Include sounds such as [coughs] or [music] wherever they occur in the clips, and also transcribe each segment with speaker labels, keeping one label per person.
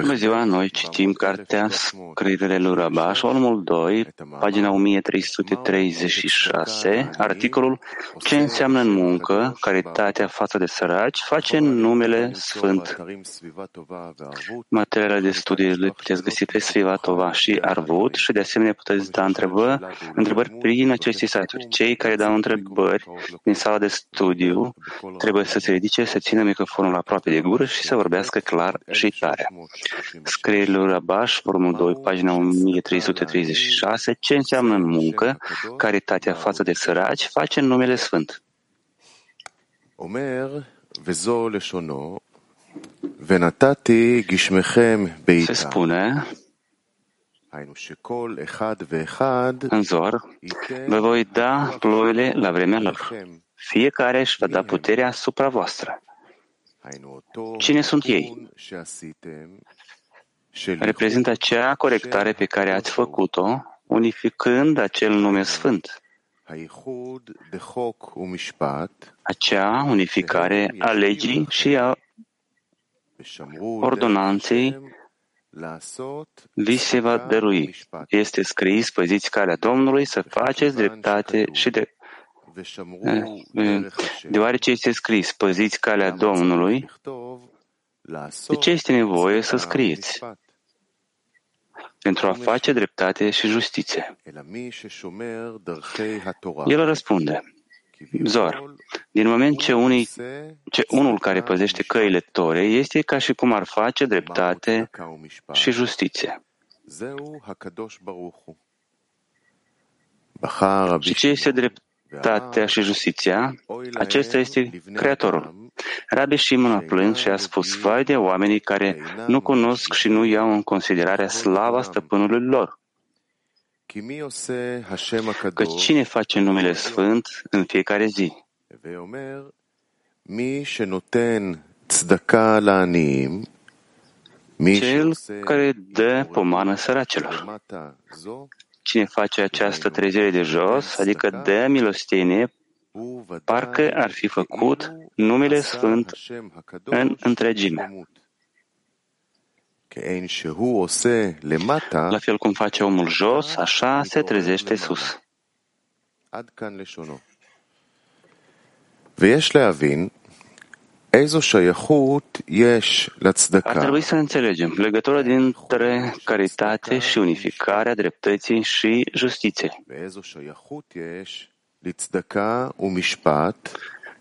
Speaker 1: Bună ziua, noi citim cartea Scrierile lui Rabash, volumul 2, pagina 1336, articolul Ce înseamnă în muncă, caritatea față de săraci, face numele Sfânt. Materialele de studii le puteți găsi pe Svivatova și Arvut și de asemenea puteți da întrebări, întrebări prin aceste site-uri. Cei care dau întrebări din sala de studiu trebuie să se ridice, să țină microfonul aproape de gură și să vorbească clar și tare. Scrierile lui Rabash, volumul 2, pagina 1336, ce înseamnă în muncă, caritatea față de săraci, face în numele Sfânt. Se spune în zor, vă voi da ploile la vremea lor. Fiecare își va da puterea asupra voastră. Cine sunt ei? Reprezintă acea corectare pe care ați făcut-o, unificând acel nume sfânt. Acea unificare a legii și a ordonanței vi se va dărui. Este scris, păziți calea Domnului, să faceți dreptate și de Deoarece este scris, păziți calea Domnului, de ce este nevoie să scrieți? Pentru a face dreptate și justiție. El răspunde, Zor, din moment ce, unii, ce unul care păzește căile Torei este ca și cum ar face dreptate și justiție. Și ce este drept, dreptatea și justiția, acesta este Creatorul. Rabbi Shimon a plâns și a spus, vai de oamenii care nu cunosc și nu iau în considerare slava stăpânului lor. Că cine face numele Sfânt în fiecare zi? Cel care dă pomană săracilor. Cine face această trezire de jos, adică de milostenie, parcă ar fi făcut numele Sfânt în întregime. La fel cum face omul jos, așa se trezește sus. Ar trebui să înțelegem legătura dintre caritate și unificarea dreptății și justiției.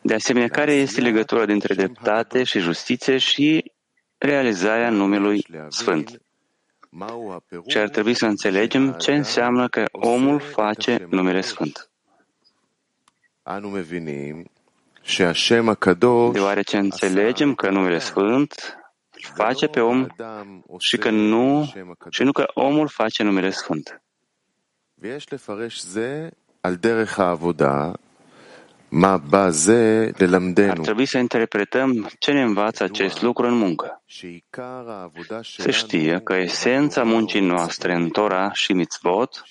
Speaker 1: De asemenea, care este legătura dintre dreptate și justiție și realizarea numelui Sfânt? Și ar trebui să înțelegem ce înseamnă că omul face numele Sfânt deoarece înțelegem că numele Sfânt face pe om și că nu, și nu că omul face numele Sfânt. Ar trebui să interpretăm ce ne învață acest lucru în muncă. Se știe că esența muncii noastre în Torah și mitzvot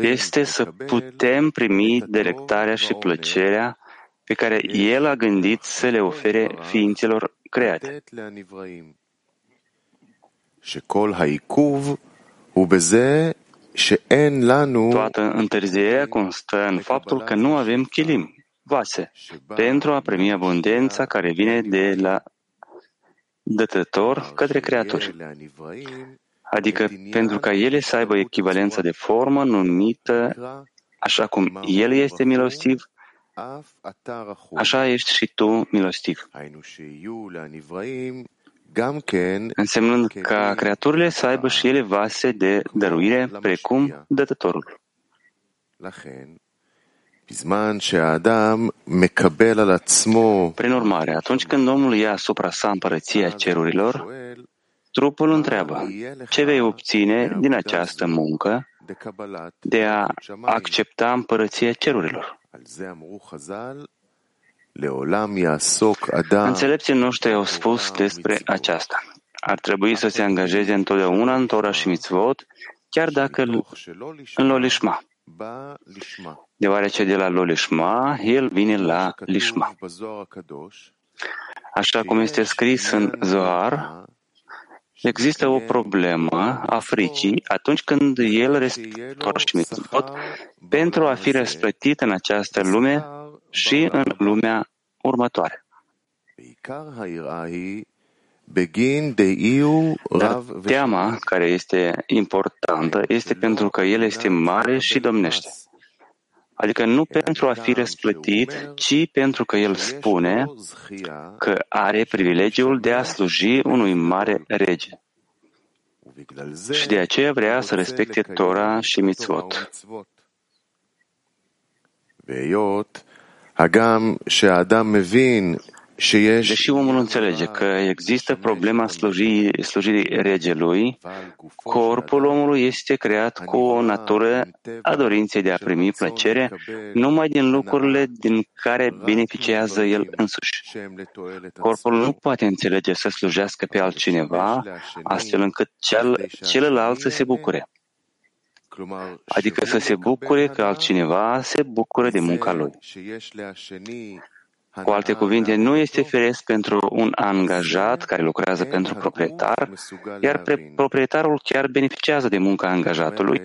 Speaker 1: este să putem primi delectarea și plăcerea pe care El a gândit să le ofere ființelor create. Toată întârzierea constă în faptul că nu avem chilim, vase, pentru a primi abundența care vine de la dătător către creatori adică pentru ca ele să aibă echivalența de formă numită așa cum El este milostiv, așa ești și tu milostiv. Însemnând ca creaturile să aibă și ele vase de dăruire, precum dătătorul. Prin urmare, atunci când omul ia asupra sa împărăția cerurilor, Trupul întreabă, ce vei obține din această muncă de a accepta împărăția cerurilor? Înțelepții noștri au spus despre aceasta. Ar trebui să se angajeze întotdeauna în Torah și Mitzvot, chiar dacă în Lolishma. Deoarece de la Lolishma, el vine la Lishma. Așa cum este scris în Zohar, există o problemă a fricii atunci când el respectă și mitzvot pentru a fi răsplătit în această lume și în lumea următoare. Dar teama care este importantă este pentru că el este mare și domnește. Adică nu pentru a fi răsplătit, ci pentru că el spune că are privilegiul de a sluji unui mare rege. Și de aceea vrea să respecte Tora și mitzvot. Deși omul înțelege că există problema slujirii, slujirii regelui, corpul omului este creat cu o natură a dorinței de a primi plăcere numai din lucrurile din care beneficiază el însuși. Corpul nu poate înțelege să slujească pe altcineva, astfel încât cel, celălalt să se bucure. Adică să se bucure că altcineva se bucură de munca lui. Cu alte cuvinte, nu este firesc pentru un angajat care lucrează pentru proprietar, iar proprietarul chiar beneficiază de munca angajatului,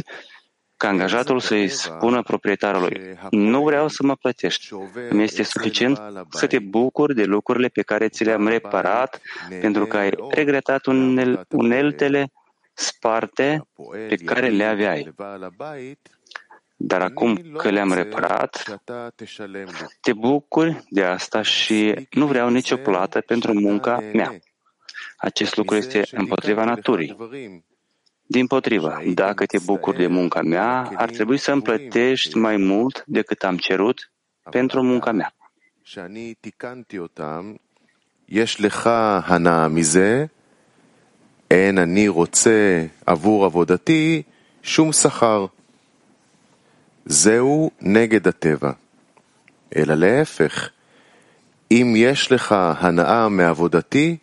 Speaker 1: ca angajatul să-i spună proprietarului, nu vreau să mă plătești, îmi este suficient să te bucuri de lucrurile pe care ți le-am reparat pentru că ai regretat uneltele sparte pe care le aveai. Dar acum că le-am reparat, te bucuri de asta și nu vreau nicio plată pentru munca mea. Acest lucru este împotriva naturii. Din potrivă, dacă te bucuri de munca mea, ar trebui să îmi plătești mai mult decât am cerut pentru munca mea.
Speaker 2: יש לך הנאה מזה, אין אני רוצה עבור עבודתי שום שכר. זהו נגד הטבע. אלא להפך, אם יש לך הנאה מעבודתי,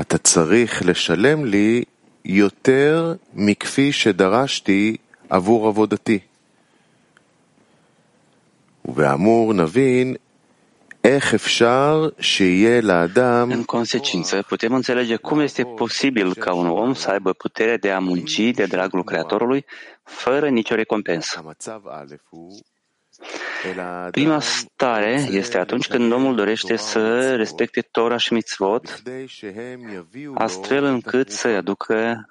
Speaker 2: אתה צריך לשלם לי יותר מכפי שדרשתי עבור עבודתי. ובאמור נבין
Speaker 1: În consecință, putem înțelege cum este posibil ca un om să aibă puterea de a munci de dragul Creatorului fără nicio recompensă. Prima stare este atunci când omul dorește să respecte Tora și mitzvot, astfel încât să-i aducă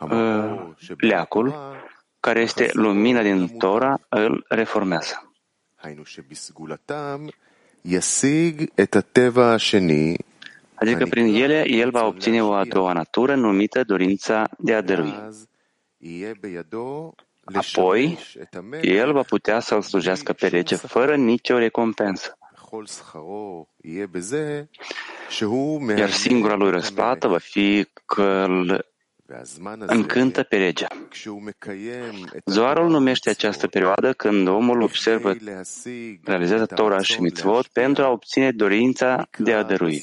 Speaker 1: uh, leacul, care este lumina din Tora, îl reformează. Adică prin ele el va obține o a doua natură numită dorința de a dărui. Apoi, el va putea să-l slujească pe rege fără nicio recompensă. Iar singura lui răsplată va fi că îl încântă pe regea. Zoarul numește această perioadă când omul observă, realizează Torah și mitzvot pentru a obține dorința de a dărui.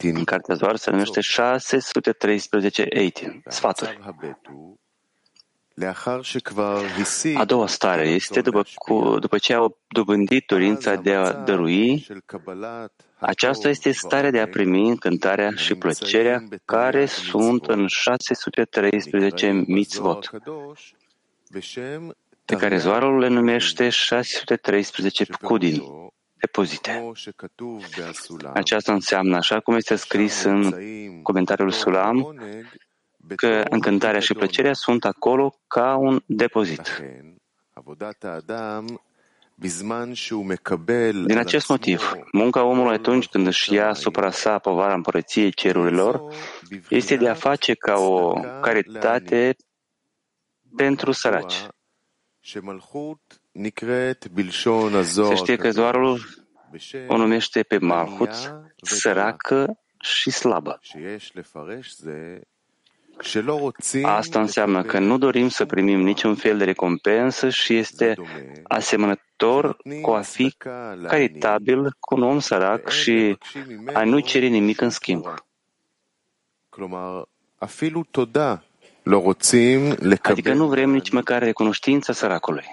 Speaker 1: În cartea Zoar se numește 613 Eitin, sfaturi. A doua stare este după, cu, după ce au dobândit dorința de a dărui, aceasta este starea de a primi încântarea și plăcerea care sunt în 613 mitzvot, pe care Zoarul le numește 613 pcudin, depozite. Aceasta înseamnă, așa cum este scris în comentariul Sulam, că încântarea și plăcerea sunt acolo ca un depozit. Din acest motiv, munca omului atunci când își ia asupra sa povara împărăției cerurilor este de a face ca o caritate pentru săraci. Se știe că Zoarul o numește pe Malhut săracă și slabă. Asta înseamnă că nu dorim să primim niciun fel de recompensă și este asemănător cu a fi caritabil cu un om sărac și a nu cere nimic în schimb. Adică nu vrem nici măcar recunoștința săracului,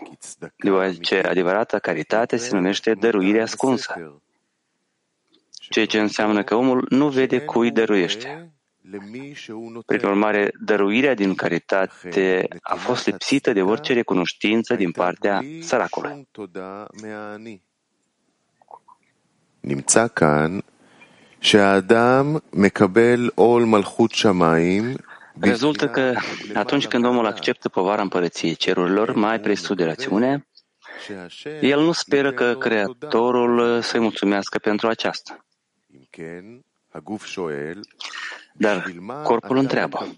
Speaker 1: deoarece adevărata caritate se numește dăruire ascunsă, ceea ce înseamnă că omul nu vede cui dăruiește. Prin urmare, dăruirea din caritate a fost lipsită de orice recunoștință din partea săracului.
Speaker 2: נמצא כאן שהאדם מקבל עול מלכות שמיים
Speaker 1: Rezultă că atunci când omul acceptă povara împărăției cerurilor mai presus de rațiune, el nu speră că Creatorul să-i mulțumească pentru aceasta. Dar corpul întreabă,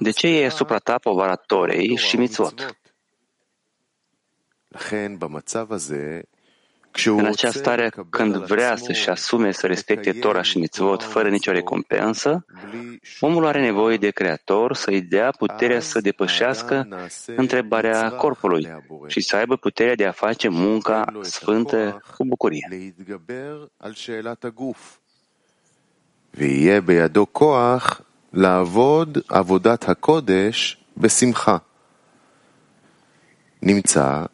Speaker 1: de ce e asupra ta povara Torei și mitzvot? În această stare, când vrea să-și asume să respecte Tora și mitzvot fără nicio recompensă, omul are nevoie de Creator să-i dea puterea să depășească întrebarea corpului și să aibă puterea de a face munca sfântă cu bucurie.
Speaker 2: ויהיה בידו כוח לעבוד עבודת הקודש בשמחה. נמצא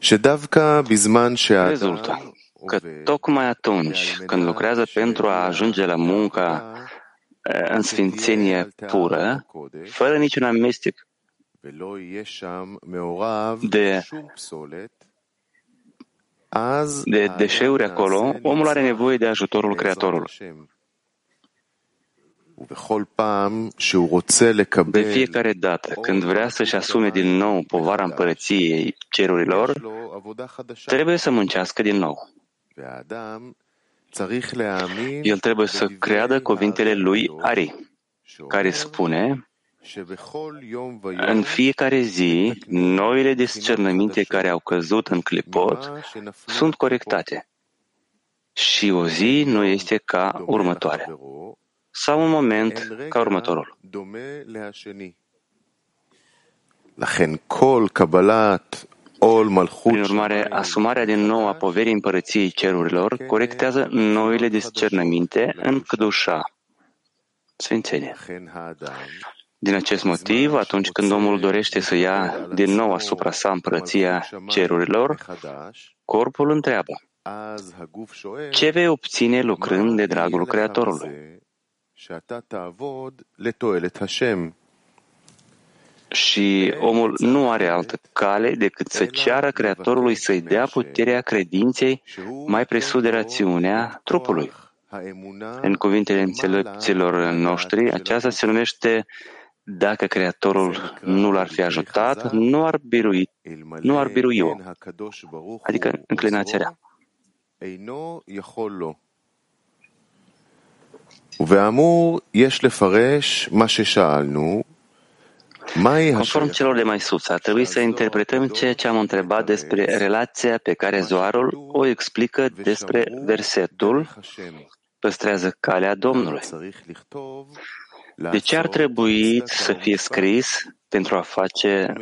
Speaker 2: שדווקא בזמן שאדם
Speaker 1: Rezultă că tocmai atunci când lucrează pentru a ajunge la munca în sfințenie pură, fără niciun amestec de, de deșeuri acolo, omul are nevoie de ajutorul Creatorului. De fiecare dată când vrea să-și asume din nou povara împărăției cerurilor, trebuie să muncească din nou. El trebuie să creadă cuvintele lui Ari, care spune în fiecare zi, noile discernăminte care au căzut în clipot sunt corectate. Și o zi nu este ca următoarea sau un moment ca următorul. Prin urmare, asumarea din nou a poverii împărăției cerurilor corectează noile discernăminte în Cădușa, Sfințenie. Din acest motiv, atunci când omul dorește să ia din nou asupra sa împărăția cerurilor, corpul întreabă, ce vei obține lucrând de dragul Creatorului? Și omul nu are altă cale decât să ceară Creatorului să-i dea puterea credinței mai presus de rațiunea trupului. În cuvintele înțelepților noștri, aceasta se numește dacă Creatorul nu l-ar fi ajutat, nu ar birui, nu ar birui-o, adică înclinația rea. Conform celor de mai sus, ar trebui să interpretăm ceea ce am întrebat despre relația pe care Zoarul o explică despre versetul păstrează calea Domnului. De ce ar trebui să fie scris pentru a face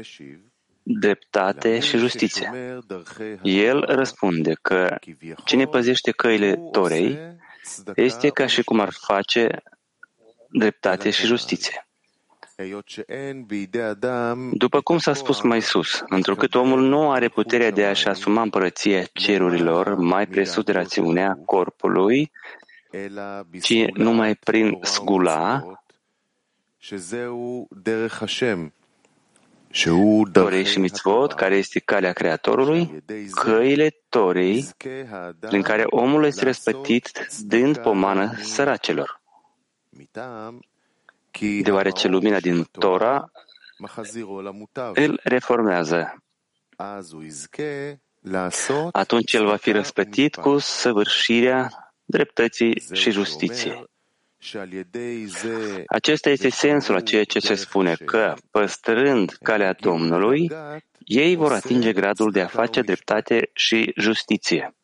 Speaker 1: dreptate și justiție? El răspunde că cine păzește căile Torei este ca și cum ar face dreptate și justiție. După cum s-a spus mai sus, întrucât omul nu are puterea de a-și asuma împărăția cerurilor mai presus de rațiunea corpului, ci numai prin sgula, Torei și mitzvot, care este calea Creatorului, căile Torei, prin care omul este răspătit dând pomană săracelor. Deoarece lumina din Tora îl reformează. Atunci el va fi răspătit cu săvârșirea dreptății și justiției. Acesta este sensul a ceea ce se spune că, păstrând calea Domnului, ei vor atinge gradul de a face dreptate și justiție.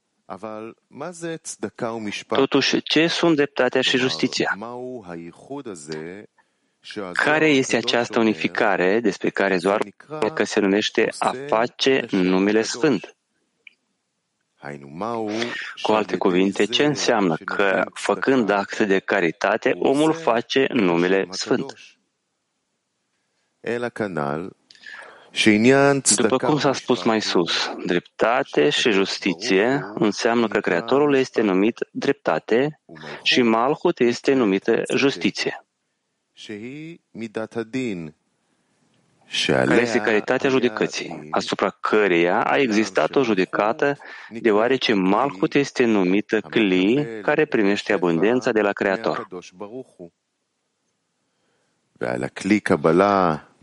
Speaker 1: Totuși, ce sunt dreptatea și justiția? Care este această unificare despre care doar că se numește a face numele Sfânt? Cu alte cuvinte, ce înseamnă că, făcând acte de caritate, omul face numele Sfânt? După cum s-a spus mai sus, dreptate și justiție înseamnă că Creatorul este numit dreptate și Malhut este numită justiție. Care este calitatea judecății, asupra căreia a existat o judecată, deoarece Malhut este numită Cli, care primește abundența de la Creator.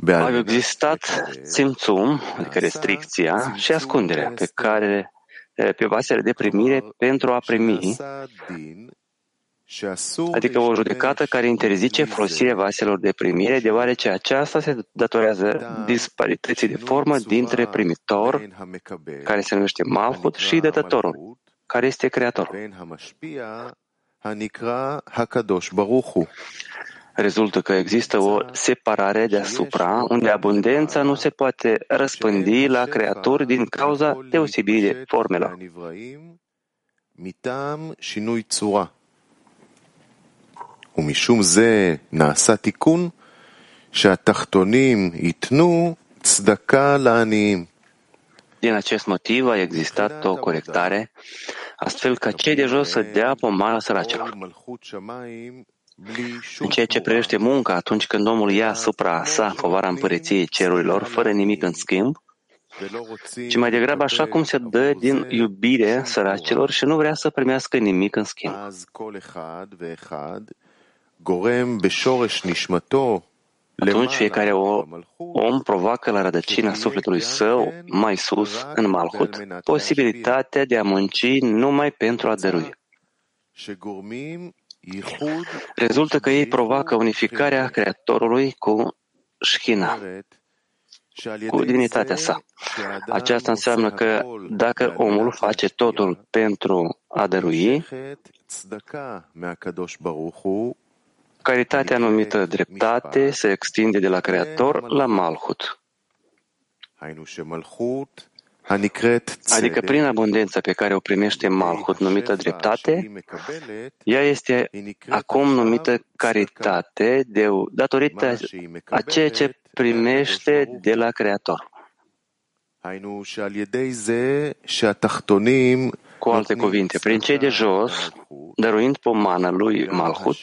Speaker 1: Au existat țimțum, adică restricția și ascunderea pe care pe vasele de primire pentru a primi, adică o judecată care interzice folosirea vaselor de primire, deoarece aceasta se datorează disparității de formă dintre primitor, care se numește Malhut, și dătătorul, care este Creator. Rezultă că există o separare deasupra, unde abundența nu se poate răspândi la creaturi din cauza deosebirii de formelor.
Speaker 2: ומשום זה נעשה תיקון שהתחתונים ייתנו צדקה לעניים.
Speaker 1: Din acest motiv a existat o corectare, astfel ca cei de jos să dea pomană săracilor. În ceea ce privește munca, atunci când omul ia asupra sa povara împărăției cerurilor, fără nimic în schimb, ci mai degrabă așa cum se dă din iubire săracilor și nu vrea să primească nimic în schimb. Atunci fiecare om provoacă la rădăcina sufletului său, mai sus, în Malhut, posibilitatea de a munci numai pentru a dărui. Rezultă că ei provoacă unificarea Creatorului cu Shchina, cu divinitatea sa. Aceasta înseamnă că dacă omul face totul pentru a dărui, caritatea numită dreptate se extinde de la Creator la Malhut. Adică prin abundența pe care o primește Malhut numită dreptate, ea este acum numită caritate de, datorită a ceea ce primește de la Creator. Cu alte cuvinte, prin cei de jos, dăruind pomana lui Malhut,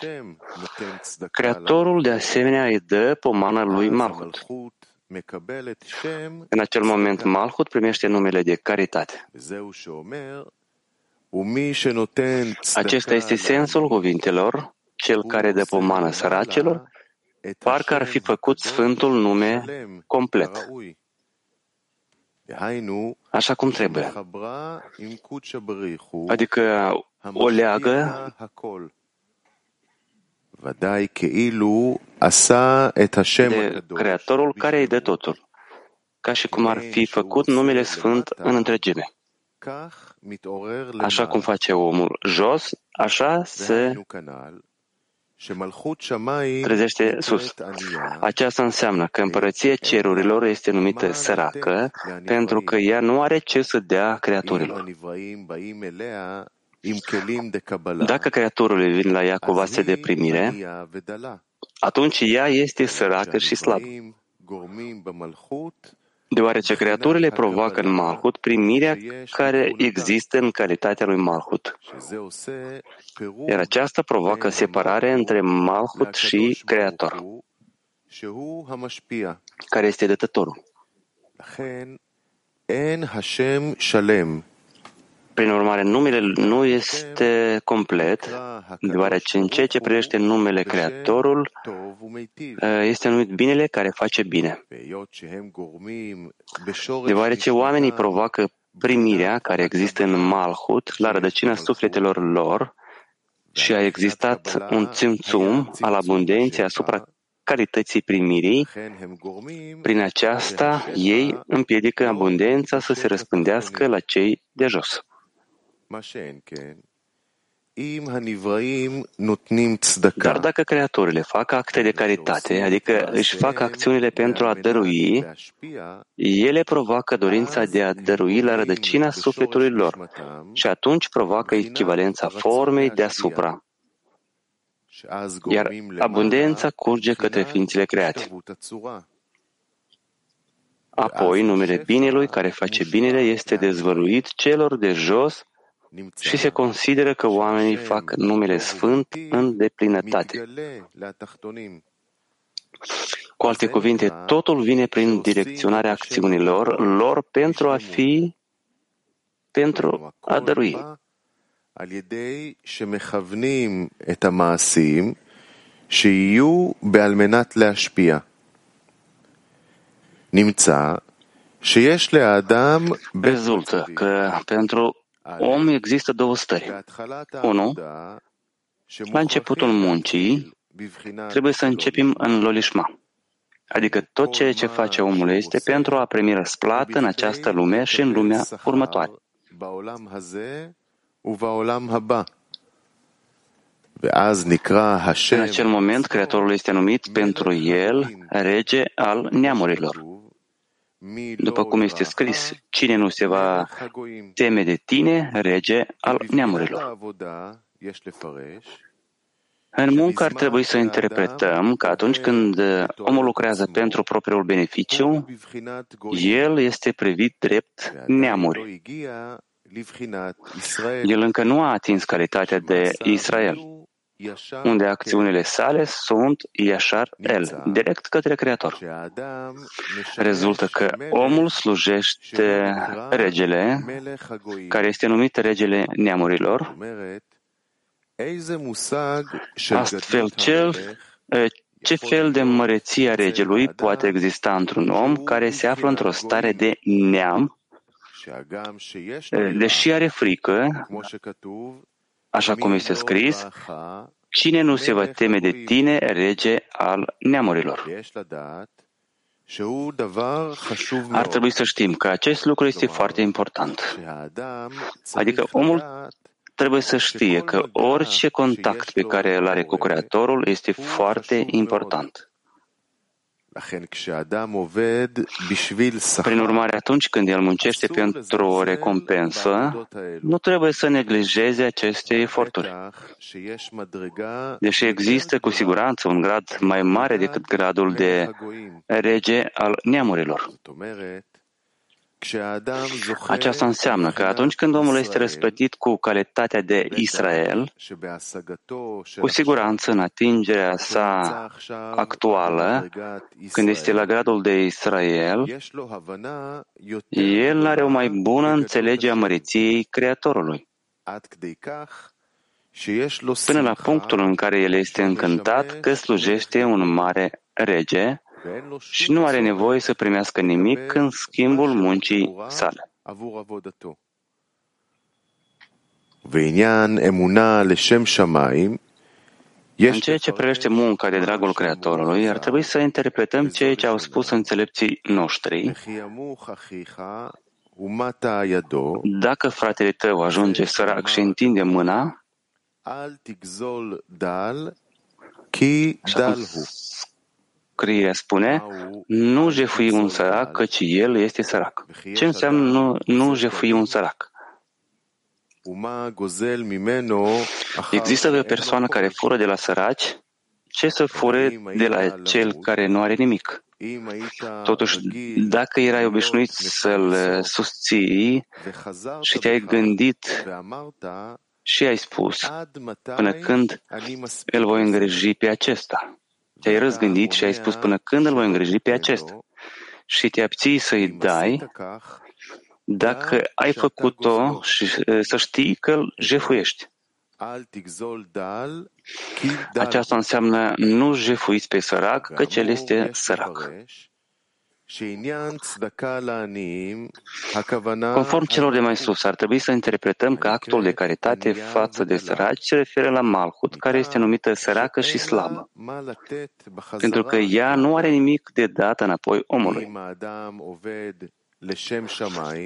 Speaker 1: Creatorul de asemenea îi dă pomana lui Malhut. În acel moment, Malhut primește numele de caritate. Acesta este sensul cuvintelor, cel care dă pomană săracilor, parcă ar fi făcut sfântul nume complet, așa cum trebuie. Adică o leagă. de Creatorul care îi dă totul, ca și cum ar fi făcut numele Sfânt în întregime. Așa cum face omul jos, așa se trezește sus. Aceasta înseamnă că împărăția cerurilor este numită săracă pentru că ea nu are ce să dea creaturilor. Dacă creaturile vin la ea cu vase de primire, atunci ea este săracă și slabă. Deoarece creaturile provoacă în Malhut primirea care există în calitatea lui Malhut. Iar aceasta provoacă separare între Malhut și Creator, care este dătătorul. Prin urmare, numele nu este complet, deoarece în ceea ce privește numele Creatorul, este numit binele care face bine. Deoarece oamenii provoacă primirea care există în Malhut la rădăcina sufletelor lor și a existat un țimțum al abundenței asupra calității primirii, prin aceasta ei împiedică abundența să se răspândească la cei de jos. Dar dacă creaturile fac acte de caritate, adică își fac acțiunile pentru a dărui, ele provoacă dorința de a dărui la rădăcina sufletului lor și atunci provoacă echivalența formei deasupra. Iar abundența curge către ființele create. Apoi, numele binelui care face binele este dezvăluit celor de jos și se consideră că oamenii fac numele Sfânt în deplinătate. Cu alte cuvinte, totul vine prin direcționarea acțiunilor lor pentru a fi, pentru a dărui.
Speaker 2: על ידי שמכוונים את המעשים שיהיו בעל מנת להשפיע. נמצא שיש לאדם
Speaker 1: Rezultă că pentru om există două stări. Unu, la începutul muncii, trebuie să începem în lolishma, adică tot ceea ce face omul este pentru a primi răsplată în această lume și în lumea următoare. În acel moment, Creatorul este numit pentru el rege al neamurilor. După cum este scris, cine nu se va teme de tine, rege al neamurilor. În muncă ar trebui să interpretăm că atunci când omul lucrează pentru propriul beneficiu, el este privit drept neamuri. El încă nu a atins calitatea de Israel, unde acțiunile sale sunt Yashar El, direct către Creator. Rezultă că omul slujește regele, care este numit regele neamurilor, astfel cel, ce fel de măreție a regelui poate exista într-un om care se află într-o stare de neam, deși are frică, așa cum este scris, cine nu se va teme de tine, rege al neamurilor. Ar trebui să știm că acest lucru este foarte important. Adică omul trebuie să știe că orice contact pe care îl are cu Creatorul este foarte important. Prin urmare, atunci când el muncește pentru o recompensă, nu trebuie să neglijeze aceste eforturi. Deși există cu siguranță un grad mai mare decât gradul de rege al neamurilor. Aceasta înseamnă că atunci când omul este răsplătit cu calitatea de Israel, cu siguranță în atingerea sa actuală, când este la gradul de Israel, el are o mai bună înțelegere a măriției Creatorului. Până la punctul în care el este încântat că slujește un mare rege, și nu are nevoie să primească nimic în schimbul muncii sale. În ceea ce privește munca de dragul Creatorului, ar trebui să interpretăm ceea ce au spus înțelepții noștri. Dacă fratele tău ajunge sărac și întinde mâna, așa cum Scrierea spune, nu jefui un sărac, căci el este sărac. Ce înseamnă nu, nu jefui un sărac? Există o persoană care fură de la săraci, ce să fure de la cel care nu are nimic? Totuși, dacă erai obișnuit să-l susții și te-ai gândit și ai spus, până când îl voi îngriji pe acesta. Te-ai răzgândit și ai spus până când îl voi îngriji pe acesta. Și te abții să-i dai dacă ai făcut-o și să știi că îl jefuiești. Aceasta înseamnă nu jefuiți pe sărac, căci el este sărac. Conform celor de mai sus, ar trebui să interpretăm că actul de caritate față de săraci se referă la Malhut, care este numită săracă și slabă, pentru că ea nu are nimic de dat înapoi omului.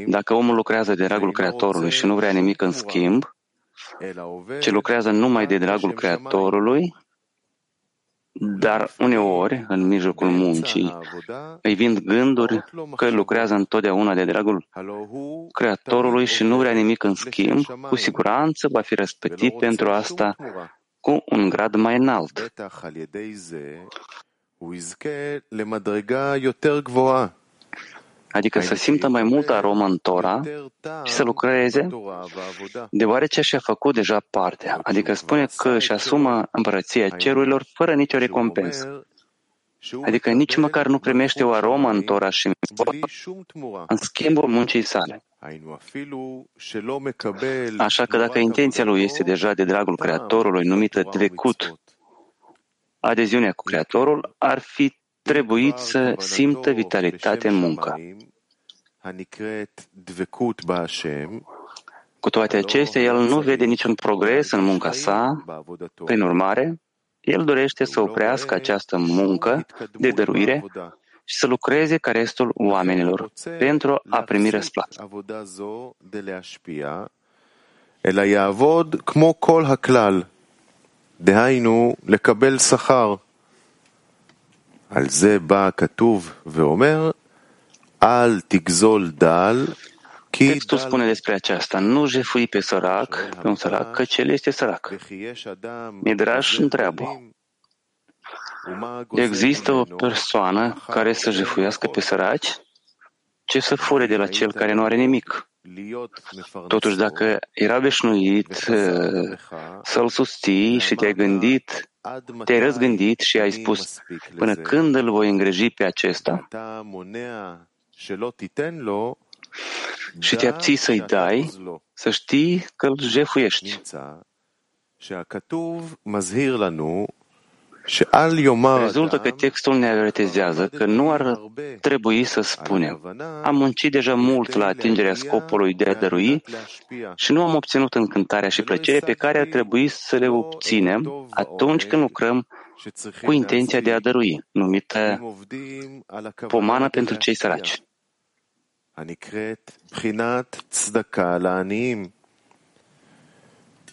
Speaker 1: Dacă omul lucrează de dragul Creatorului și nu vrea nimic în schimb, ce lucrează numai de dragul Creatorului, dar uneori, în mijlocul muncii, îi vin gânduri că lucrează întotdeauna de dragul Creatorului și nu vrea nimic în schimb, cu siguranță va fi răspătit pentru asta cu un grad mai înalt. Adică să simtă mai multă aromă în Tora și să lucreze, deoarece și-a făcut deja partea, adică spune că își asumă împărăția cerurilor fără nicio recompensă. Adică nici măcar nu primește o aromă în Tora și în schimbul muncii sale. Așa că dacă intenția lui este deja de dragul Creatorului, numită dvecut, adeziunea cu Creatorul, ar fi trebuit să simtă vitalitate în muncă. Cu toate acestea, el nu vede niciun progres în munca sa, prin urmare, el dorește să oprească această muncă de dăruire și să lucreze ca restul oamenilor pentru a primi răsplată.
Speaker 2: אלא יעבוד כמו כל הכלל, דהיינו לקבל שכר. על זה בא הכתוב ואומר, אל תגזול דל,
Speaker 1: Textul spune despre aceasta, nu jefui pe sărac, pe un sărac, căci el este sărac. Midrash întreabă, există o persoană care să jefuiască pe săraci? Ce să fure de la cel care nu are nimic? Totuși, dacă era veșnuit să-l susții și te-ai gândit, te-ai răzgândit și ai spus, până când îl voi îngriji pe acesta? și te abții să-i dai, să știi că îl jefuiești. Rezultă că textul ne avertizează că nu ar trebui să spunem am muncit deja mult la atingerea scopului de a dărui și nu am obținut încântarea și plăcerea pe care ar trebui să le obținem atunci când lucrăm cu intenția de a dărui, numită pomană pentru cei săraci.
Speaker 2: הנקראת בחינת צדקה לעניים.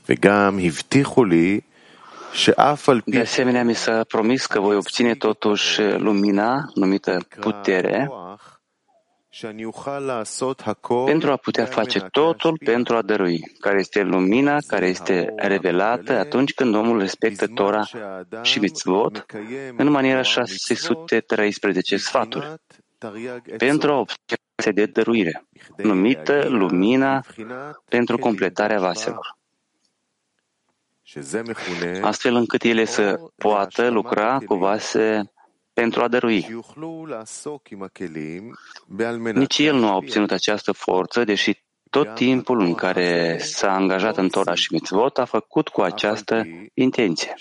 Speaker 2: וגם הבטיחו לי שאף על פי...
Speaker 1: de asemenea, mi s-a promis că voi obține totuși lumina numită putere pentru a putea face totul pentru a dărui, care este lumina care este revelată atunci când omul respectă Tora și mitzvot în maniera 613 sfaturi, pentru a obține de dăruire, numită lumina pentru completarea vaselor, astfel încât ele să poată lucra cu vase pentru a dărui. Nici el nu a obținut această forță, deși tot timpul în care s-a angajat în Torah și Mitzvot a făcut cu această intenție.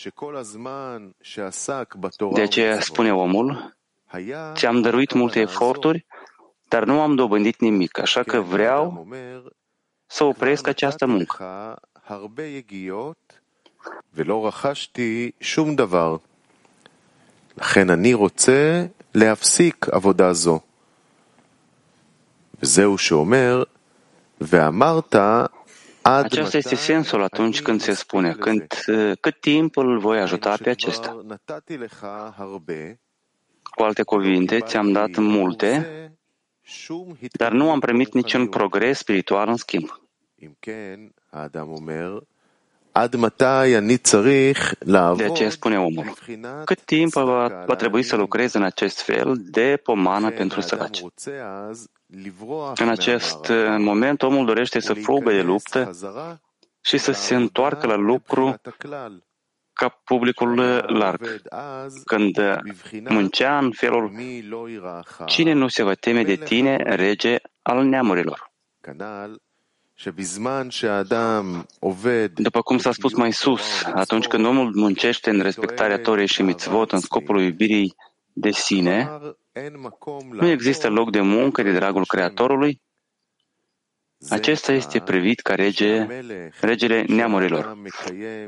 Speaker 1: De aceea spune omul, ți-am dăruit multe eforturi, dar nu am dobândit nimic, așa că vreau să opresc această muncă.
Speaker 2: לכן אני רוצה להפסיק עבודה זו. וזהו שאומר, ואמרת עד
Speaker 1: Acesta este sensul atunci când se spune, când, cât timp îl voi ajuta pe acesta. Cu alte cuvinte, ți-am dat multe, dar nu am primit niciun progres spiritual în schimb. De aceea spune omul, cât timp va, va trebui să lucrez în acest fel de pomană pentru săraci? În acest moment, omul dorește să fugă de luptă și să se întoarcă la lucru ca publicul larg. Când muncea în felul Cine nu se va teme de tine, rege al neamurilor? După cum s-a spus mai sus, atunci când omul muncește în respectarea Torei și mitzvot în scopul iubirii de sine, nu există loc de muncă de dragul Creatorului, acesta este privit ca rege, regele neamurilor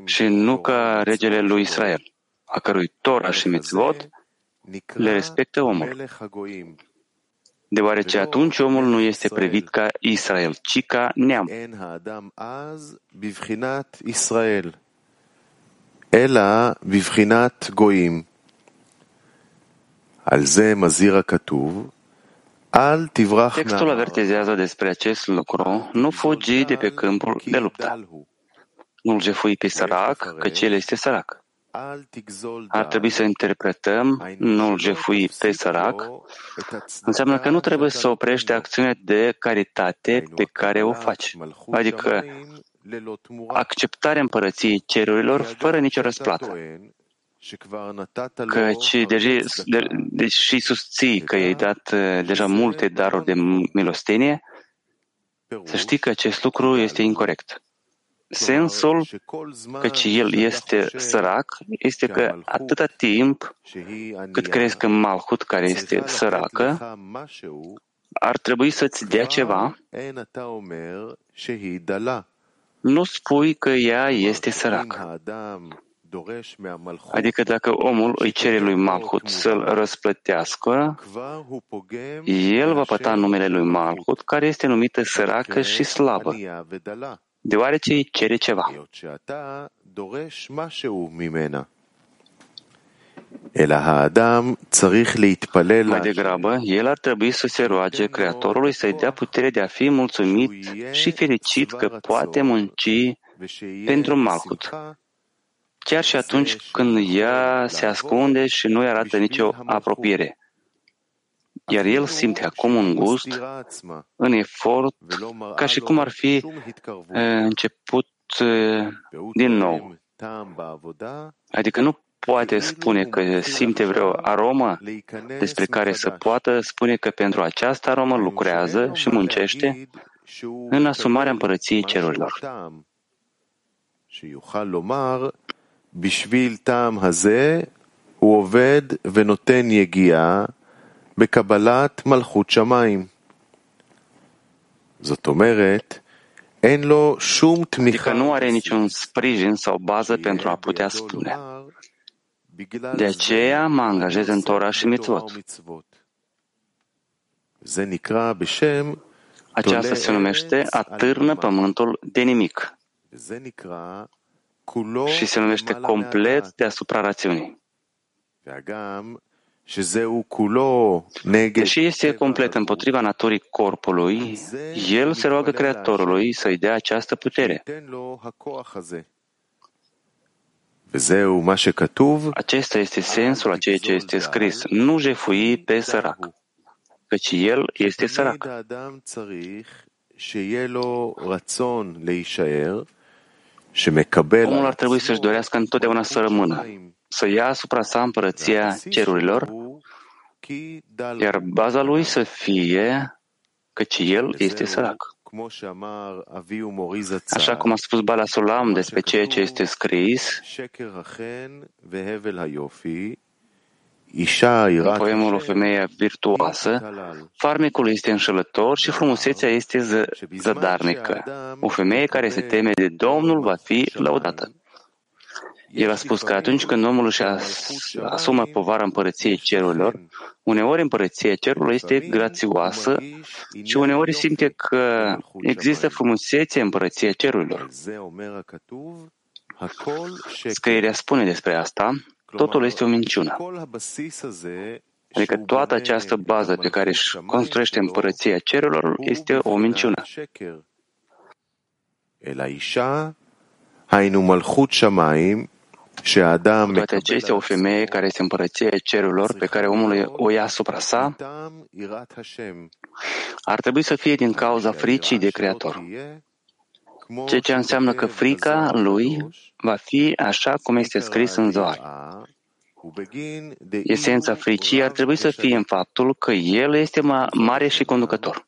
Speaker 1: și nu ca regele lui Israel, a cărui Torah și mitzvot le respectă omul Deoarece atunci omul nu este privit ca Israel, ci ca neam.
Speaker 2: אלא בבחינת גויים. על זה מזהיר הכתוב,
Speaker 1: Textul avertizează despre acest lucru. Nu fugi de pe câmpul de luptă. Nu-l jefui pe sărac, căci el este sărac. ar trebui să interpretăm nu-l jefui pe sărac, înseamnă că nu trebuie să oprești acțiunea de caritate pe care o faci, adică acceptarea împărăției cerurilor fără nicio răsplată. Căci deși, de, deși susții că i-ai dat uh, deja multe daruri de milostenie, să știi că acest lucru este incorrect. Sensul căci el este sărac este că atâta timp cât crezi că Malhut, care este săracă, ar trebui să-ți dea ceva, nu spui că ea este săracă. Adică dacă omul îi cere lui Malhut să-l răsplătească, el va păta numele lui Malhut, care este numită săracă și slabă, deoarece îi cere ceva. Mai degrabă, el ar trebui să se roage Creatorului să-i dea putere de a fi mulțumit și fericit că poate munci pentru Malhut, chiar și atunci când ea se ascunde și nu arată nicio apropiere Iar el simte acum un gust în efort, ca și cum ar fi început din nou. Adică nu poate spune că simte vreo aromă despre care să poată spune că pentru această aromă lucrează și muncește în asumarea împărăției cerurilor.
Speaker 2: בשביל טעם הזה הוא עובד ונותן יגיעה בקבלת מלכות שמיים. זאת אומרת, אין לו שום תמיכה.
Speaker 1: Adică nu are niciun sprijin sau bază pentru a putea spune. De aceea mă angajez în Torah și mitzvot. Aceasta se numește atârnă pământul de nimic și se numește complet deasupra rațiunii. Deși este complet împotriva naturii corpului, el se roagă Creatorului să-i dea această putere. Acesta este sensul a ceea ce este scris. Nu jefui pe sărac, căci el este sărac. Omul ar trebui să-și dorească întotdeauna să rămână, să ia asupra sa împărăția cerurilor, iar baza lui să fie căci el este sărac. Așa cum a spus Bala Solam despre ceea ce este scris, în poemul O femeie virtuoasă, farmecul este înșelător și frumusețea este ză, zădarnică. O femeie care se teme de Domnul va fi lăudată. El a spus că atunci când omul își asumă povara împărăției cerurilor, uneori împărăția cerurilor este grațioasă și uneori simte că există frumusețe împărăția cerurilor. Scrierea spune despre asta, totul este o minciună. Adică toată această bază pe care își construiește împărăția cerurilor este o minciună. Cu toate acestea, o femeie care este împărăția cerurilor pe care omul o ia asupra sa, ar trebui să fie din cauza fricii de Creator. Ceea ce înseamnă că frica lui va fi așa cum este scris în Zohar. Esența fricii ar trebui să fie în faptul că el este mare și conducător.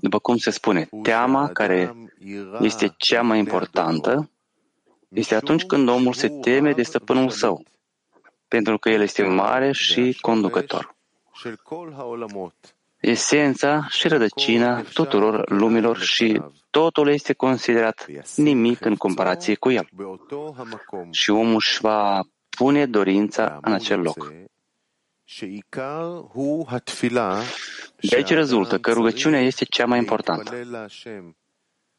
Speaker 1: După cum se spune, teama care este cea mai importantă este atunci când omul se teme de stăpânul său, pentru că el este mare și conducător. Esența și rădăcina tuturor lumilor și totul este considerat nimic în comparație cu el. Și omul își va pune dorința în acel loc. De aici rezultă că rugăciunea este cea mai importantă.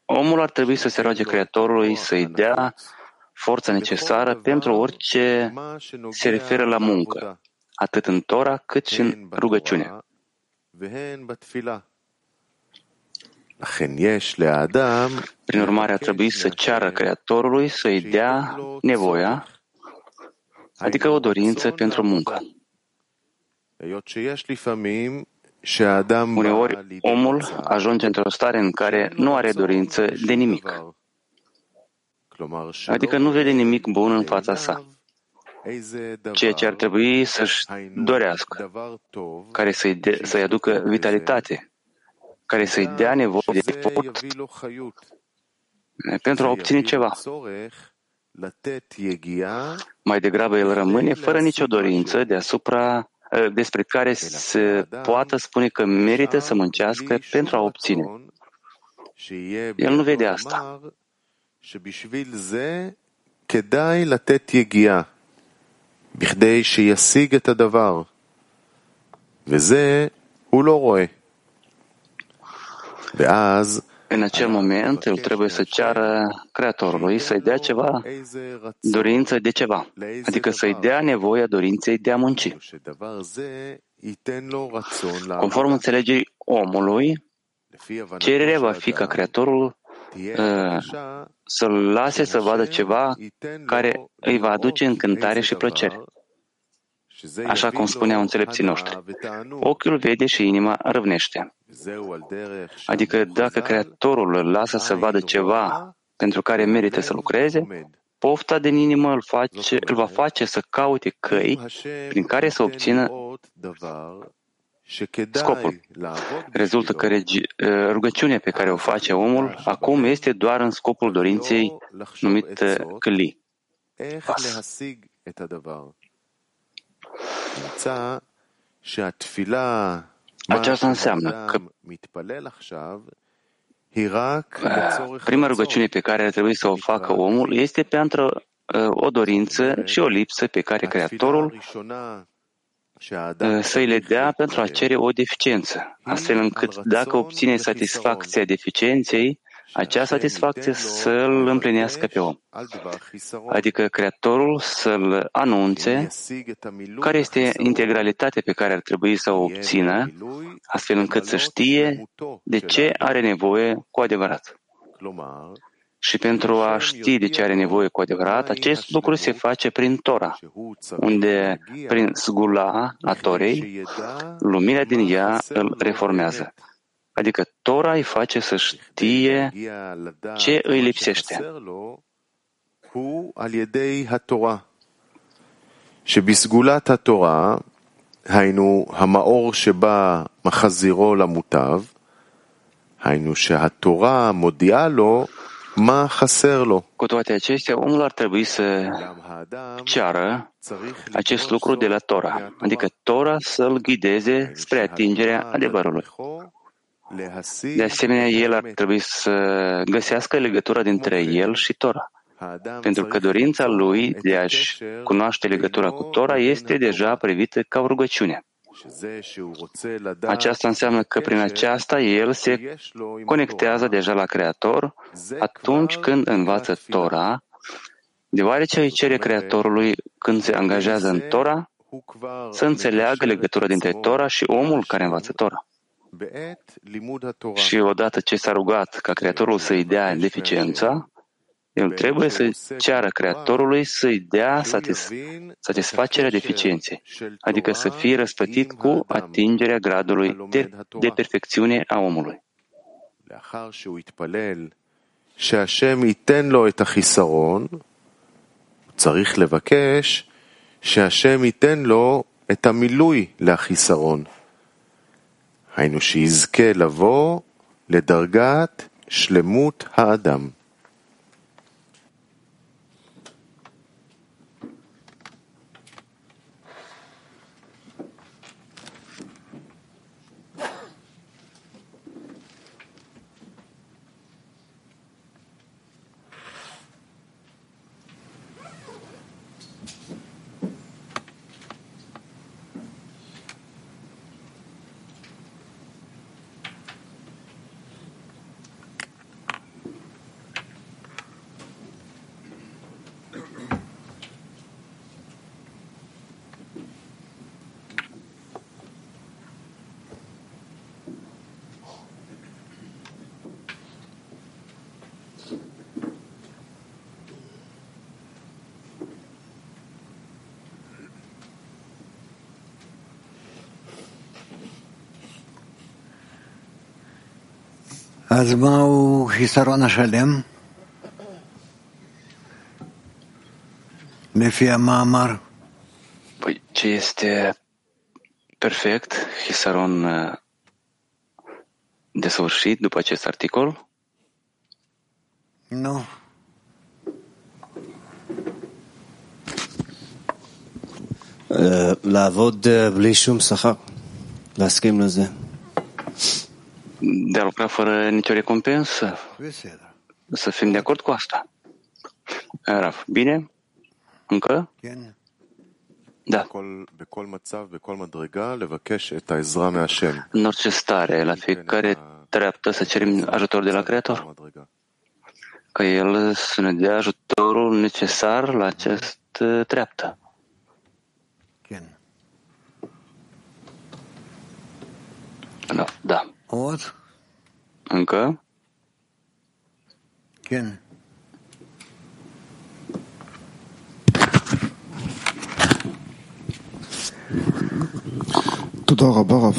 Speaker 1: Omul ar trebui să se roage Creatorului să-i dea forța necesară pentru orice se referă la muncă, atât în Tora cât și în rugăciune. Prin urmare, ar trebui să ceară Creatorului să-i dea nevoia, adică o dorință pentru muncă. Uneori, omul ajunge într-o stare în care nu are dorință de nimic, adică nu vede nimic bun în fața sa, ceea ce ar trebui să-și dorească, care să-i, de, să aducă vitalitate, care să-i dea nevoie de efort pentru a obține ceva. Mai degrabă el rămâne fără nicio dorință deasupra despre care se poată spune că merită să muncească pentru a obține. El nu vede asta.
Speaker 2: כדאי לתת יגיעה בכדי שישיג את הדבר, וזה הוא לא רואה. ואז
Speaker 1: în acel moment, el trebuie să ceară Creatorului să-i dea ceva, dorință de ceva, adică să-i dea nevoia dorinței de a munci. Conform înțelegerii omului, cererea va fi ca Creatorul uh, să-l lase să vadă ceva care îi va aduce încântare și plăcere. Așa cum spuneau înțelepții noștri. Ochiul vede și inima râvnește. Adică dacă Creatorul îl lasă să vadă ceva pentru care merită să lucreze, pofta din inimă îl, face, îl va face să caute căi prin care să obțină scopul. Rezultă că rugăciunea pe care o face omul acum este doar în scopul dorinței numit câli. Pas. Aceasta înseamnă că prima rugăciune pe care ar trebui să o facă omul este pentru o dorință și o lipsă pe care Creatorul să-i le dea pentru a cere o deficiență, astfel încât dacă obține satisfacția deficienței, acea satisfacție să-l împlinească pe om, adică Creatorul să-l anunțe care este integralitatea pe care ar trebui să o obțină, astfel încât să știe de ce are nevoie cu adevărat Și pentru a ști de ce are nevoie cu adevărat, acest lucru se face prin Tora, unde, prin sgula a Torei, lumina din ea îl reformează. Adică Tora îi face să știe ce îi lipsește.
Speaker 2: שבסגולת התורה, היינו המאור שבא מחזירו למוטב, היינו שהתורה מודיעה לו מה חסר לו.
Speaker 1: Cu toate acestea, omul ar trebui să ceară acest lucru de la Tora, adică Tora să-l ghideze spre atingerea adevărului. De asemenea, el ar trebui să găsească legătura dintre el și Tora, pentru că dorința lui de a-și cunoaște legătura cu Tora este deja privită ca o rugăciune. Aceasta înseamnă că prin aceasta el se conectează deja la Creator atunci când învață Tora, deoarece îi cere Creatorului când se angajează în Tora să înțeleagă legătura dintre Tora și omul care învață Tora. Și odată ce s-a rugat ca Creatorul să-i dea deficiența, el trebuie să ceară Creatorului să-i dea satis- satisfacerea deficienței, adică să fie răspătit cu atingerea gradului de, de perfecțiune a omului.
Speaker 2: שהשם ייתן לו את החיסרון, צריך לבקש שהשם ייתן לו את המילוי לחיסרון. היינו שיזכה לבוא לדרגת שלמות האדם.
Speaker 3: אז מהו חיסרון השלם? לפי המאמר?
Speaker 1: Păi ce este perfect, Hisaron uh, desăvârșit după acest articol?
Speaker 3: Nu.
Speaker 4: לעבוד בלי שום שכר, להסכים לזה.
Speaker 1: de a lucra fără nicio recompensă. Să fim de acord cu asta. Eh, Raf, bine? Încă? Da. În orice stare, la fiecare treaptă să cerem ajutor de la Creator. Ca El să ne dea ajutorul necesar la această treaptă. Da. da.
Speaker 3: עוד?
Speaker 1: Încă?
Speaker 3: כן.
Speaker 5: תודה רבה רב.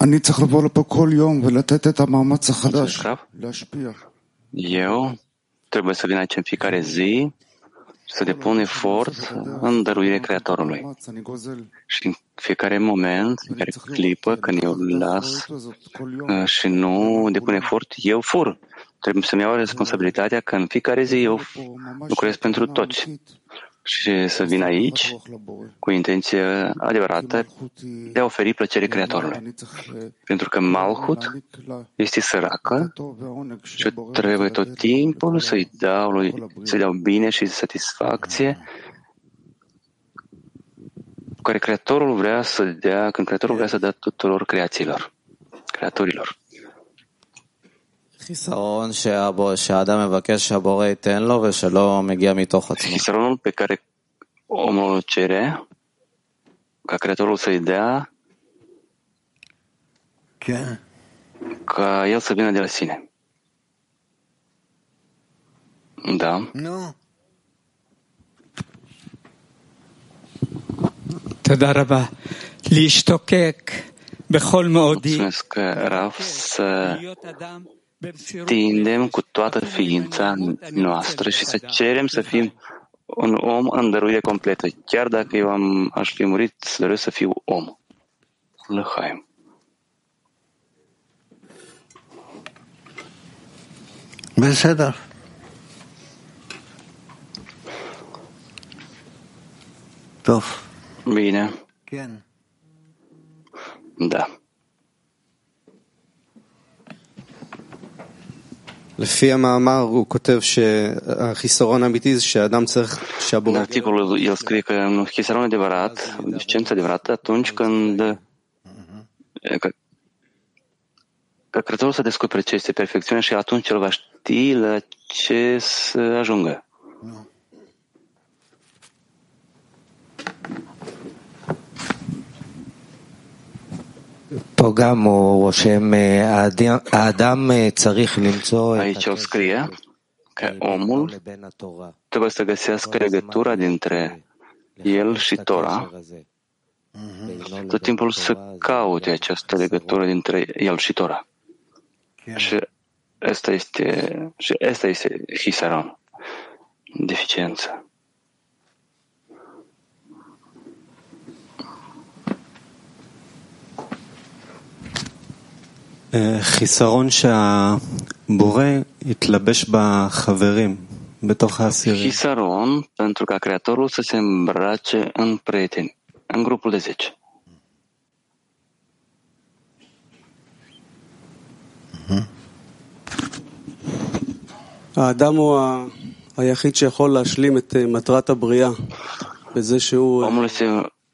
Speaker 5: אני צריך לבוא לפה כל יום ולתת את המאמץ החדש,
Speaker 1: רב.
Speaker 5: להשפיע.
Speaker 1: Eu trebuie să vin aici în fiecare zi să depun efort în dăruire Creatorului. Și în fiecare moment, în fiecare clipă, când eu las uh, și nu depun efort, eu fur. Trebuie să-mi iau responsabilitatea că în fiecare zi eu lucrez pentru toți și să vin aici cu intenție adevărată de a oferi plăcere Creatorului. Pentru că Malhut este săracă și trebuie tot timpul să-i dau, lui, să-i dau bine și satisfacție care Creatorul vrea să dea, când Creatorul vrea să dea tuturor creațiilor, creatorilor.
Speaker 4: חיסרון שהאדם מבקש שהבורא ייתן לו ושלא מגיע מתוך עצמו.
Speaker 1: חיסרון בקרי אומו צ'רה, כקרטולו אידאה.
Speaker 3: כן.
Speaker 1: Я собираю для Да.
Speaker 3: Ну.
Speaker 6: תודה רבה. להשתוקק בכל מאודי.
Speaker 1: אה,
Speaker 6: להיות אדם
Speaker 1: tindem cu toată ființa noastră și să cerem să fim un om în dăruire completă. Chiar dacă eu am, aș fi murit, să doresc să fiu om. Lăhaim.
Speaker 3: בסדר. טוב.
Speaker 1: Bine,
Speaker 3: כן.
Speaker 1: da.
Speaker 4: לפי המאמר הוא כותב שהחיסרון האמיתי זה שהאדם צריך
Speaker 1: În
Speaker 4: שהבורא...
Speaker 1: articolul el scrie că un chisaron adevărat, o deficiență adevărată, atunci când că, că Creatorul să descopere ce este perfecțiunea și atunci el va ști la ce să ajungă. Aici o scrie că omul trebuie să găsească legătura dintre el și Tora, tot timpul să caute această legătură dintre el și Tora. Și asta este, și asta este hisaron, deficiență.
Speaker 4: חיסרון שהבורא יתלבש בחברים, בתוך האסירים.
Speaker 1: Hisaron pentru ca Creatorul să se îmbrace în prieteni, în grupul de 10.
Speaker 7: האדם הוא ה- היחיד שיכול להשלים את אה, מטרת הבריאה בזה שהוא אה,
Speaker 1: Omul este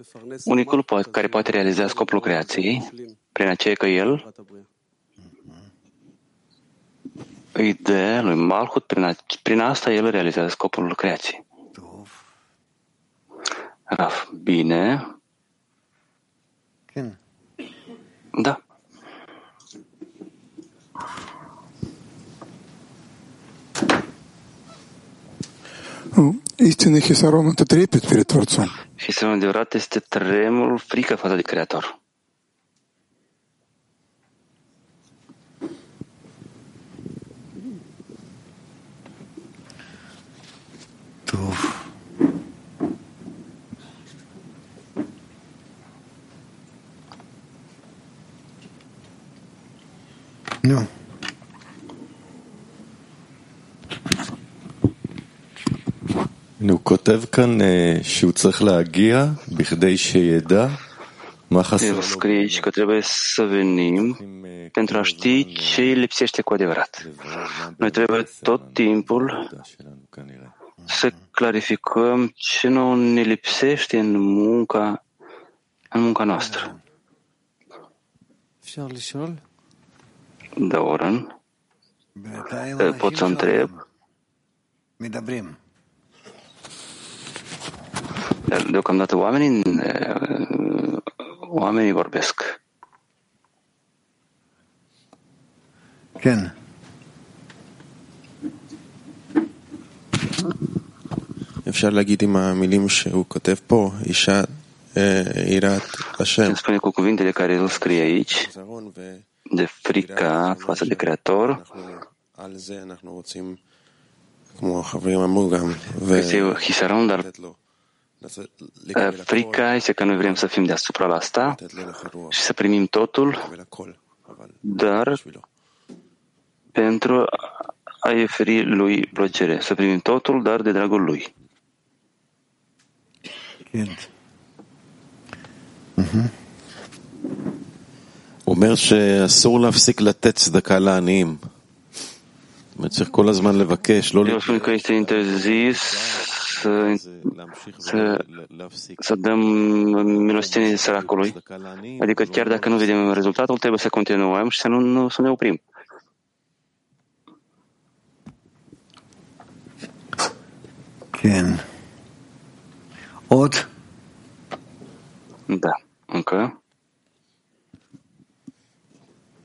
Speaker 7: מפרנס
Speaker 1: unicul po- care poate realiza scopul creației prin aceea că el
Speaker 7: מטרת הבריאה.
Speaker 1: îi dă lui Malhut, prin, a, prin asta el realizează scopul creației. Raf, bine.
Speaker 3: Când?
Speaker 1: Da.
Speaker 5: Истинный хисарон — это трепет перед Творцом.
Speaker 1: Хисарон Деврат — это тремор, фрика фаза Креатор. טוב. נו.
Speaker 2: הוא כותב כאן שהוא צריך להגיע בכדי שידע מה חסר לו.
Speaker 1: scrii că trebuie să venim pentru a ști ce îi lipsește cu adevărat. Noi trebuie tot timpul să clarificăm ce nu ne lipsește în munca, în munca noastră. Da, Oren, ă, pot
Speaker 3: să întreb.
Speaker 1: Dar deocamdată oamenii, oamenii vorbesc.
Speaker 3: Ken.
Speaker 8: אפשר להגיד עם המילים שהוא כותב פה, אישה אה, יראת השם.
Speaker 1: Se spune cu cuvintele care el scrie aici,
Speaker 8: זרון ו-
Speaker 1: de frica față de Creator,
Speaker 8: אנחנו על זה אנחנו רוצים, כמו החברים אמרו גם,
Speaker 1: este hisaron, dar
Speaker 8: ולתת לו, לעשות-
Speaker 1: eh,
Speaker 8: לקבל הכל,
Speaker 1: frica este că noi vrem să fim deasupra la asta
Speaker 8: לתת לו לחירוח,
Speaker 1: și să primim totul,
Speaker 8: לקבל הכל, אבל
Speaker 1: dar
Speaker 8: בשבילו.
Speaker 1: pentru a-i oferi lui plăcere. Să primim totul, dar de dragul lui.
Speaker 3: כן.
Speaker 8: הוא אומר שאסור להפסיק לתת צדקה לעניים. זאת אומרת, צריך כל הזמן לבקש, לא
Speaker 1: El spune că este interzis să,
Speaker 8: להמשיך
Speaker 1: să,
Speaker 8: ולהפסיק.
Speaker 1: să dăm milostenie săracului.
Speaker 8: צדקה לעניים,
Speaker 1: Adică chiar dacă nu vedem rezultatul, trebuie să continuăm și să nu, nu să ne oprim.
Speaker 3: כן. עוד?
Speaker 1: Da, încă.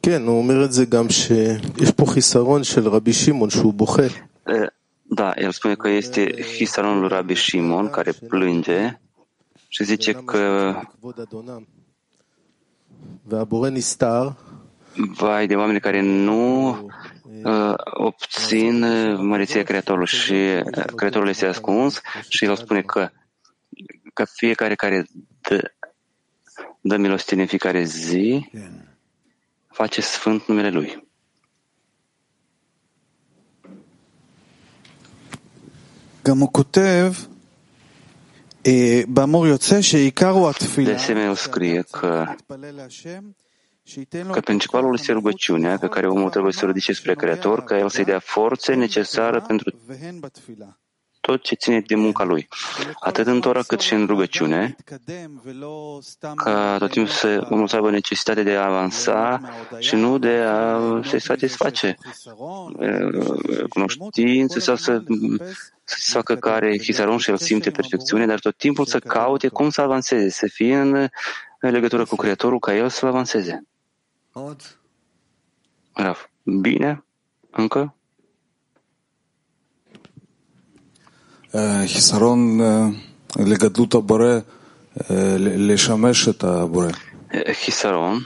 Speaker 2: כן, הוא אומר את זה גם שיש פה חיסרון של רבי שמעון שהוא בוכה.
Speaker 1: E, Da, el spune că este hisaronul lui Rabbi Shimon care plânge și zice că
Speaker 2: כבוד אדונם. והבורא נסתר,
Speaker 1: vai de oameni care nu uh, obțin uh, măreția Creatorului și uh, Creatorul este ascuns și el spune că, că fiecare care dă, dă milostenie în fiecare zi
Speaker 3: כן.
Speaker 1: face sfânt numele Lui.
Speaker 5: גם הוא כותב, אה, באמור יוצא שעיקר הוא
Speaker 1: De
Speaker 5: התפילה,
Speaker 1: asemenea, el scrie că,
Speaker 5: להתפלל להשם, שייתן לו
Speaker 1: că principalul este rugăciunea pe care omul trebuie să o ridice spre Creator, ca El să-i dea forțe necesară pentru
Speaker 5: והן בתפילה.
Speaker 1: tot ce ține de munca lui, atât în Tora cât și în rugăciune, ca tot timpul să omul să aibă necesitatea de a avansa și nu de a se satisface cunoștință sau să să-ți facă care chisaron și el simte perfecțiune, dar tot timpul să caute cum să avanseze, să fie în, legătură cu Creatorul ca el să avanseze. Bine? Încă?
Speaker 9: חיסרון אה, לגדלות הבורא, אה, ל- לשמש את הבורא.
Speaker 1: Eh, Hisaron,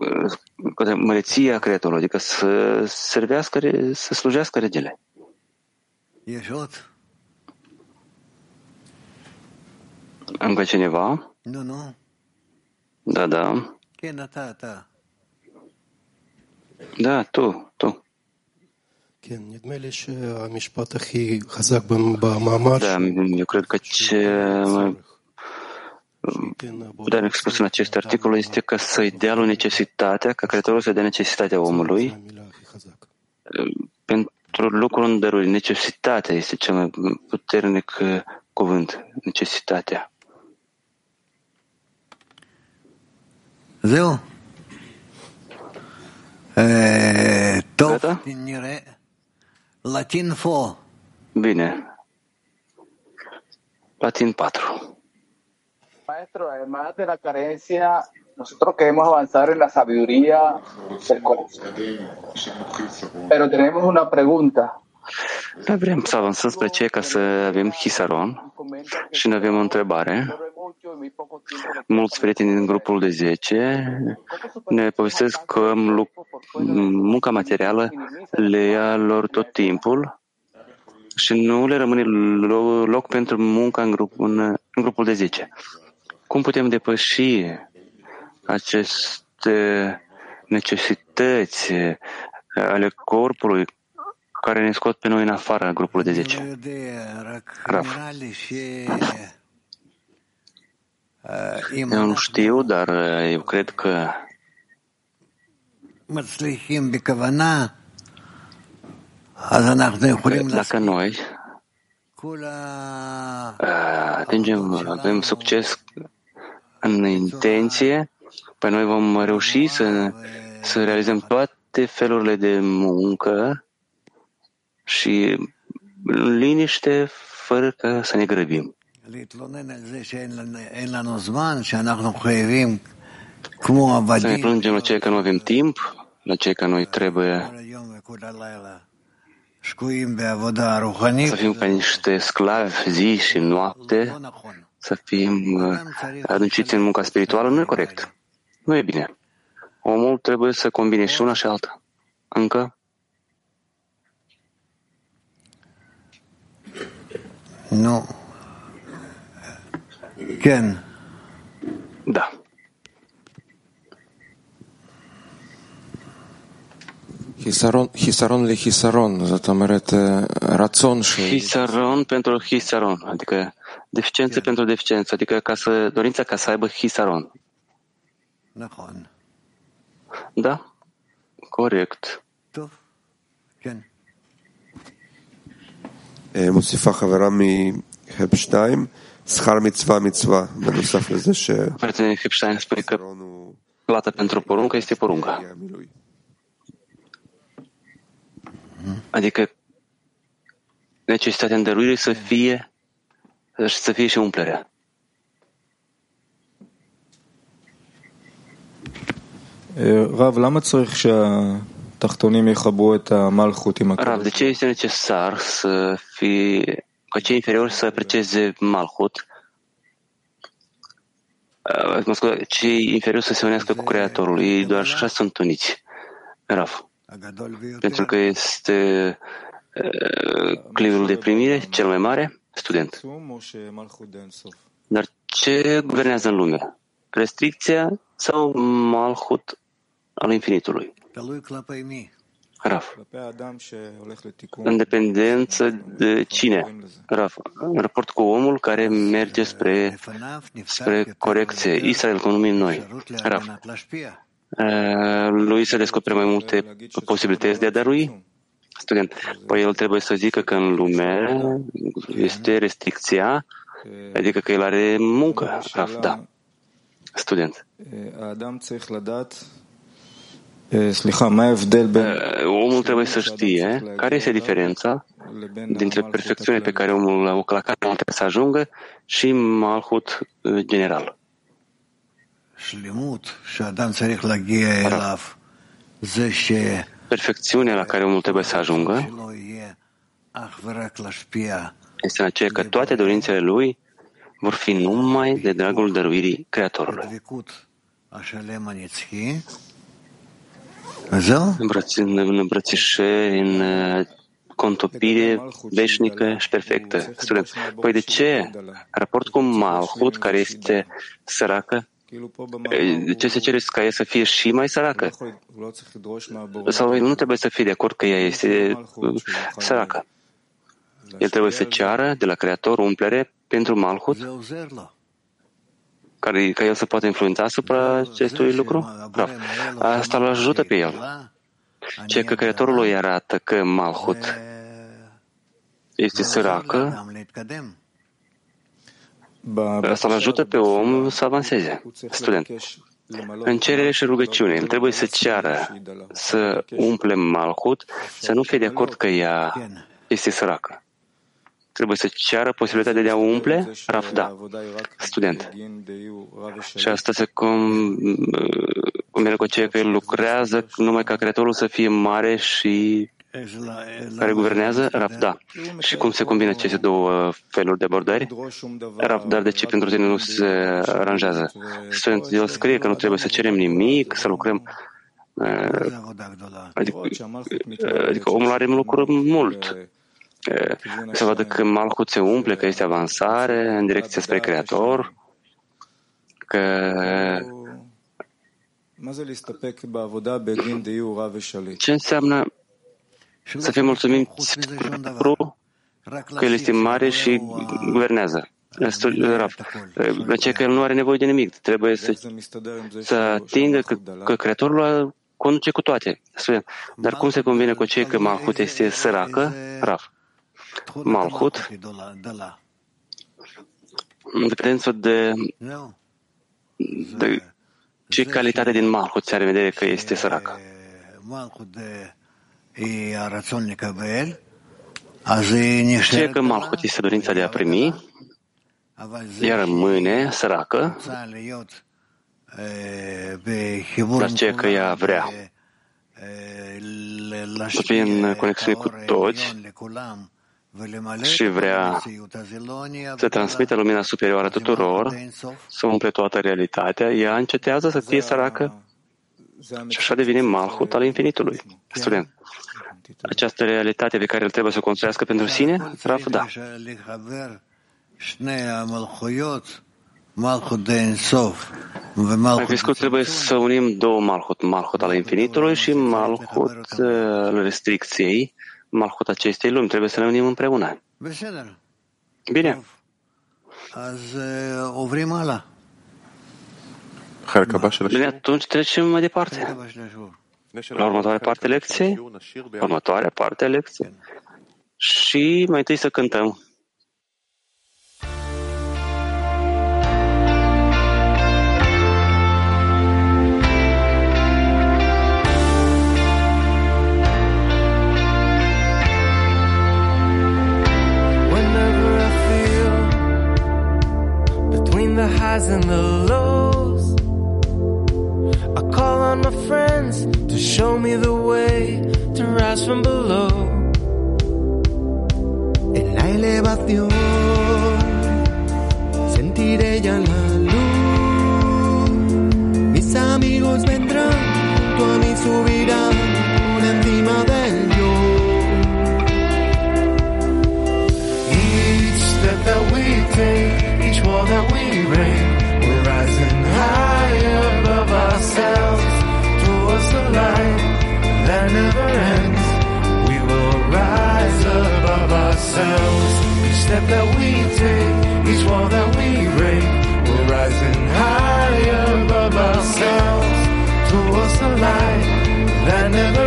Speaker 1: eh, către măreția Creatorului, adică să servească, re- să slujească regele.
Speaker 3: יש עוד?
Speaker 1: Încă cineva?
Speaker 3: נו, נו.
Speaker 1: Da, da.
Speaker 3: כן, אתה, אתה.
Speaker 1: Da, tu, tu. Da, eu cred că ce mai expus în acest articol este că să-i dea lui necesitatea, ca Creatorul să dea necesitatea omului pentru lucrul în dăruri. Necesitatea este cel mai puternic uh, cuvânt, necesitatea.
Speaker 3: Zeu?
Speaker 1: Gata? Bine. Latin 4.
Speaker 10: Maestro, además de la carencia, nosotros queremos avanzar en la sabiduría del corazón. Pero tenemos una pregunta.
Speaker 1: Dar vrem să avansăm spre ce ca să avem hisaron și ne avem o întrebare. Mulți prieteni din grupul de 10 ne povestesc că lu- munca materială le ia lor tot timpul și nu le rămâne lo- loc pentru munca în, grup, în, în grupul de 10. Cum putem depăși aceste necesități ale corpului care ne scot pe noi în afara grupului de 10. Raf. [coughs] Eu nu știu, dar uh, eu cred că dacă noi uh, atingem, avem succes în intenție, pe noi vom reuși să, să realizăm toate felurile de muncă și în liniște, fără ca să ne grăbim. Să ne plângem la cei că nu avem timp, la cei că noi trebuie să fim ca niște sclavi zi și noapte, să fim uh, adânciți în munca spirituală, nu e corect. Nu e bine. Omul trebuie să combine și una și alta. Încă?
Speaker 3: Nu. Ken.
Speaker 1: Da.
Speaker 8: Hisaron, hisaron le hisaron, zatamerete rațon și...
Speaker 1: Hisaron pentru hisaron, adică deficiență yeah. pentru deficiență, adică ca să, dorința ca să aibă hisaron. Da? Corect. Tu? Ken.
Speaker 11: מוסיפה חברה מהפ 2, שכר מצווה מצווה, בנוסף לזה ש...
Speaker 1: Prietenii Hepstein spune că plata pentru poruncă este porunca. Adică necesitatea îndăruirii să fie să fie și umplerea.
Speaker 9: רב, למה צריך שהתחתונים
Speaker 1: Rav, de ce este necesar să fie, ca cei inferiori să aprecieze Malhut? Mă scuze, cei inferiori să se unească cu Creatorul. Ei doar așa sunt uniți. Rav. Pentru că este clivul de primire cel mai mare, student. Dar ce guvernează în lume? Restricția sau Malhut al infinitului? Raf. În dependență de cine? Raf. În raport cu omul care merge spre, spre corecție. Israel, cum numim noi. Raf. Lui se descoperă mai multe posibilități de a darui? Student. Păi el trebuie să zică că în lume este restricția, adică că el are muncă. Raf, da. Student. Omul trebuie să știe care este diferența dintre perfecțiunea pe care omul, la care omul trebuie să ajungă și malhut general. Perfecțiunea la care omul trebuie să ajungă este în aceea că toate dorințele lui vor fi numai de dragul dăruirii Creatorului. În îmbrățișări, în contopire veșnică și perfectă. Student. Păi de ce? Raport cu Malhut, care este săracă, de ce se cere ca ea să fie și mai săracă? Sau nu trebuie să fie de acord că ea este săracă. El trebuie să ceară de la Creator umplere pentru Malhut care, ca el să poată influența asupra acestui lucru? Da. Asta îl ajută pe el. Ce că Creatorul îi arată că Malhut este săracă, asta îl ajută pe om să avanseze. Student. În cerere și rugăciune, el trebuie să ceară să umple Malhut, să nu fie de acord că ea este săracă. Trebuie să ceară posibilitatea de a umple? Raf, da. Student. Și asta se cum, cum cu aceea că el lucrează numai ca Creatorul să fie mare și care guvernează? Raf, da. Și cum se combină aceste două feluri de abordări? Raf, dar de ce pentru tine nu se aranjează? Student, el scrie că nu trebuie să cerem nimic, să lucrăm Adică, adică omul are lucruri mult să vadă că Malchut se umple, că este avansare în direcție spre Creator, că ce înseamnă Să fim mulțumiți pentru că El este mare și guvernează. Rav, ce că El nu are nevoie de nimic. Trebuie să, să atingă că, că Creatorul conduce cu toate. Dar cum se convine cu cei că Malhut este săracă? Rav. Malhut, în dependență de, de ce calitate din Malhut se are vedere că este săracă. Știe că Malhut este dorința de a primi, ea rămâne săracă, dar ce că ea vrea. să fie în conexiune cu toți și vrea să transmită lumina superioară tuturor, să umple toată realitatea, ea încetează să fie săracă și așa devine malhut al infinitului. Student. Această realitate pe care el trebuie să o construiască pentru sine? Raf, da. Mai fi scurt, trebuie să unim două malhut, malhut al infinitului și malhut al restricției, malhut acestei lumi. Trebuie să le unim împreună. Bine. Bine, atunci trecem mai departe. La următoarea parte lecției, următoarea parte lecției. Și mai întâi să cântăm.
Speaker 12: The highs and the lows. I call on my friends to show me the way to rise from below.
Speaker 13: En la elevación sentiré ya la luz. Mis amigos vendrán, tú a mí subirán por encima del yo.
Speaker 12: Each step that we take, each wall that we we're rising higher above ourselves towards the light that never ends. We will rise above ourselves. Each step that we take, each wall that we break, we're rising higher above ourselves towards the light that never